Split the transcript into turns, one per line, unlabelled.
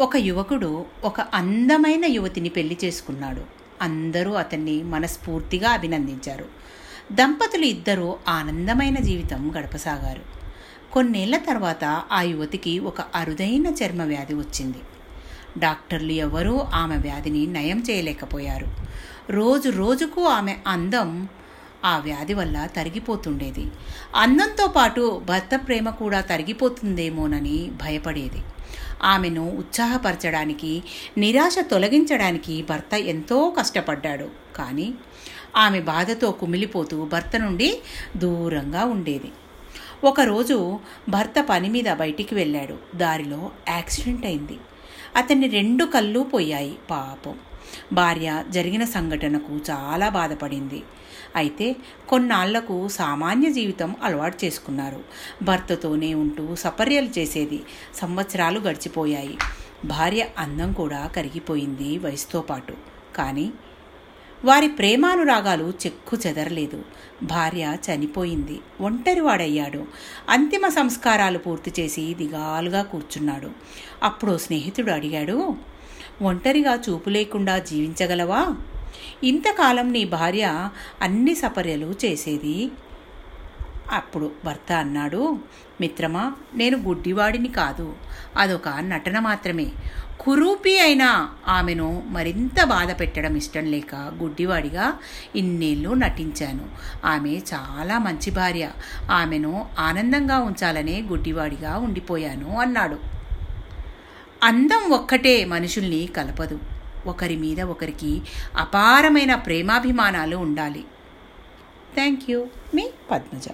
ఒక యువకుడు ఒక అందమైన యువతిని పెళ్ళి చేసుకున్నాడు. అందరూ అతన్ని మనస్ఫూర్తిగా అభినందించారు. దంపతులు ఇద్దరూ ఆనందమైన జీవితం గడపసాగారు. కొన్నేళ్ళ తర్వాత ఆ యువతికి ఒక అరుదైన చర్మ వ్యాధి వచ్చింది. డాక్టర్లు ఎవరూ ఆమె వ్యాధిని నయం చేయలేకపోయారు. రోజు రోజుకు ఆమె అందం ఆ వ్యాధి వల్ల తరిగిపోతుండేది. అందంతో పాటు భర్త ప్రేమ కూడా తరిగిపోతుందేమోనని భయపడేది. ఆమెను ఉత్సాహపరచడానికి నిరాశ తొలగించడానికి భర్త ఎంతో కష్టపడ్డాడు. కానీ ఆమె బాధతో కుమిలిపోతూ భర్త నుండి దూరంగా ఉండేది. ఒకరోజు భర్త పని మీద బయటికి వెళ్ళాడు. దారిలో యాక్సిడెంట్ అయింది. అతన్ని రెండు కళ్ళు పోయాయి. పాపం. భార్య జరిగిన సంఘటనకు చాలా బాధపడింది. అయితే కొన్నాళ్ళకు సామాన్య జీవితం అలవాటు చేసుకున్నారు. భర్తతోనే ఉంటూ సపర్యలు చేసేది సంవత్సరాలు గడిచిపోయాయి. భార్య అందం కూడా కరిగిపోయింది వయసుతో పాటు. కానీ వారి ప్రేమానురాగాలు చెక్కు చెదరలేదు. భార్య చనిపోయింది. ఒంటరివాడయ్యాడు. అంతిమ సంస్కారాలు పూర్తి చేసి దిగాలుగా కూర్చున్నాడు. అప్పుడు స్నేహితుడు అడిగాడు ఒంటరిగా చూపు లేకుండా జీవించగలవా? ఇంతకాలం నీ భార్య అన్ని సపర్యలు చేసేది. అప్పుడు భర్త అన్నాడు మిత్రమా నేను గుడ్డివాడిని కాదు. అదొక నటన మాత్రమే. కురూపి అయినా ఆమెను మరింత బాధ పెట్టడం ఇష్టం లేక గుడ్డివాడిగా ఇన్నేళ్ళు నటించాను. ఆమె చాలా మంచి భార్య. ఆమెను ఆనందంగా ఉంచాలనే గుడ్డివాడిగా ఉండిపోయాను అన్నాడు. అందం ఒక్కటే మనుషుల్ని కలపదు. ఒకరి మీద ఒకరికి అపారమైన ప్రేమాభిమానాలు ఉండాలి. థ్యాంక్ యూ మీ పద్మజ.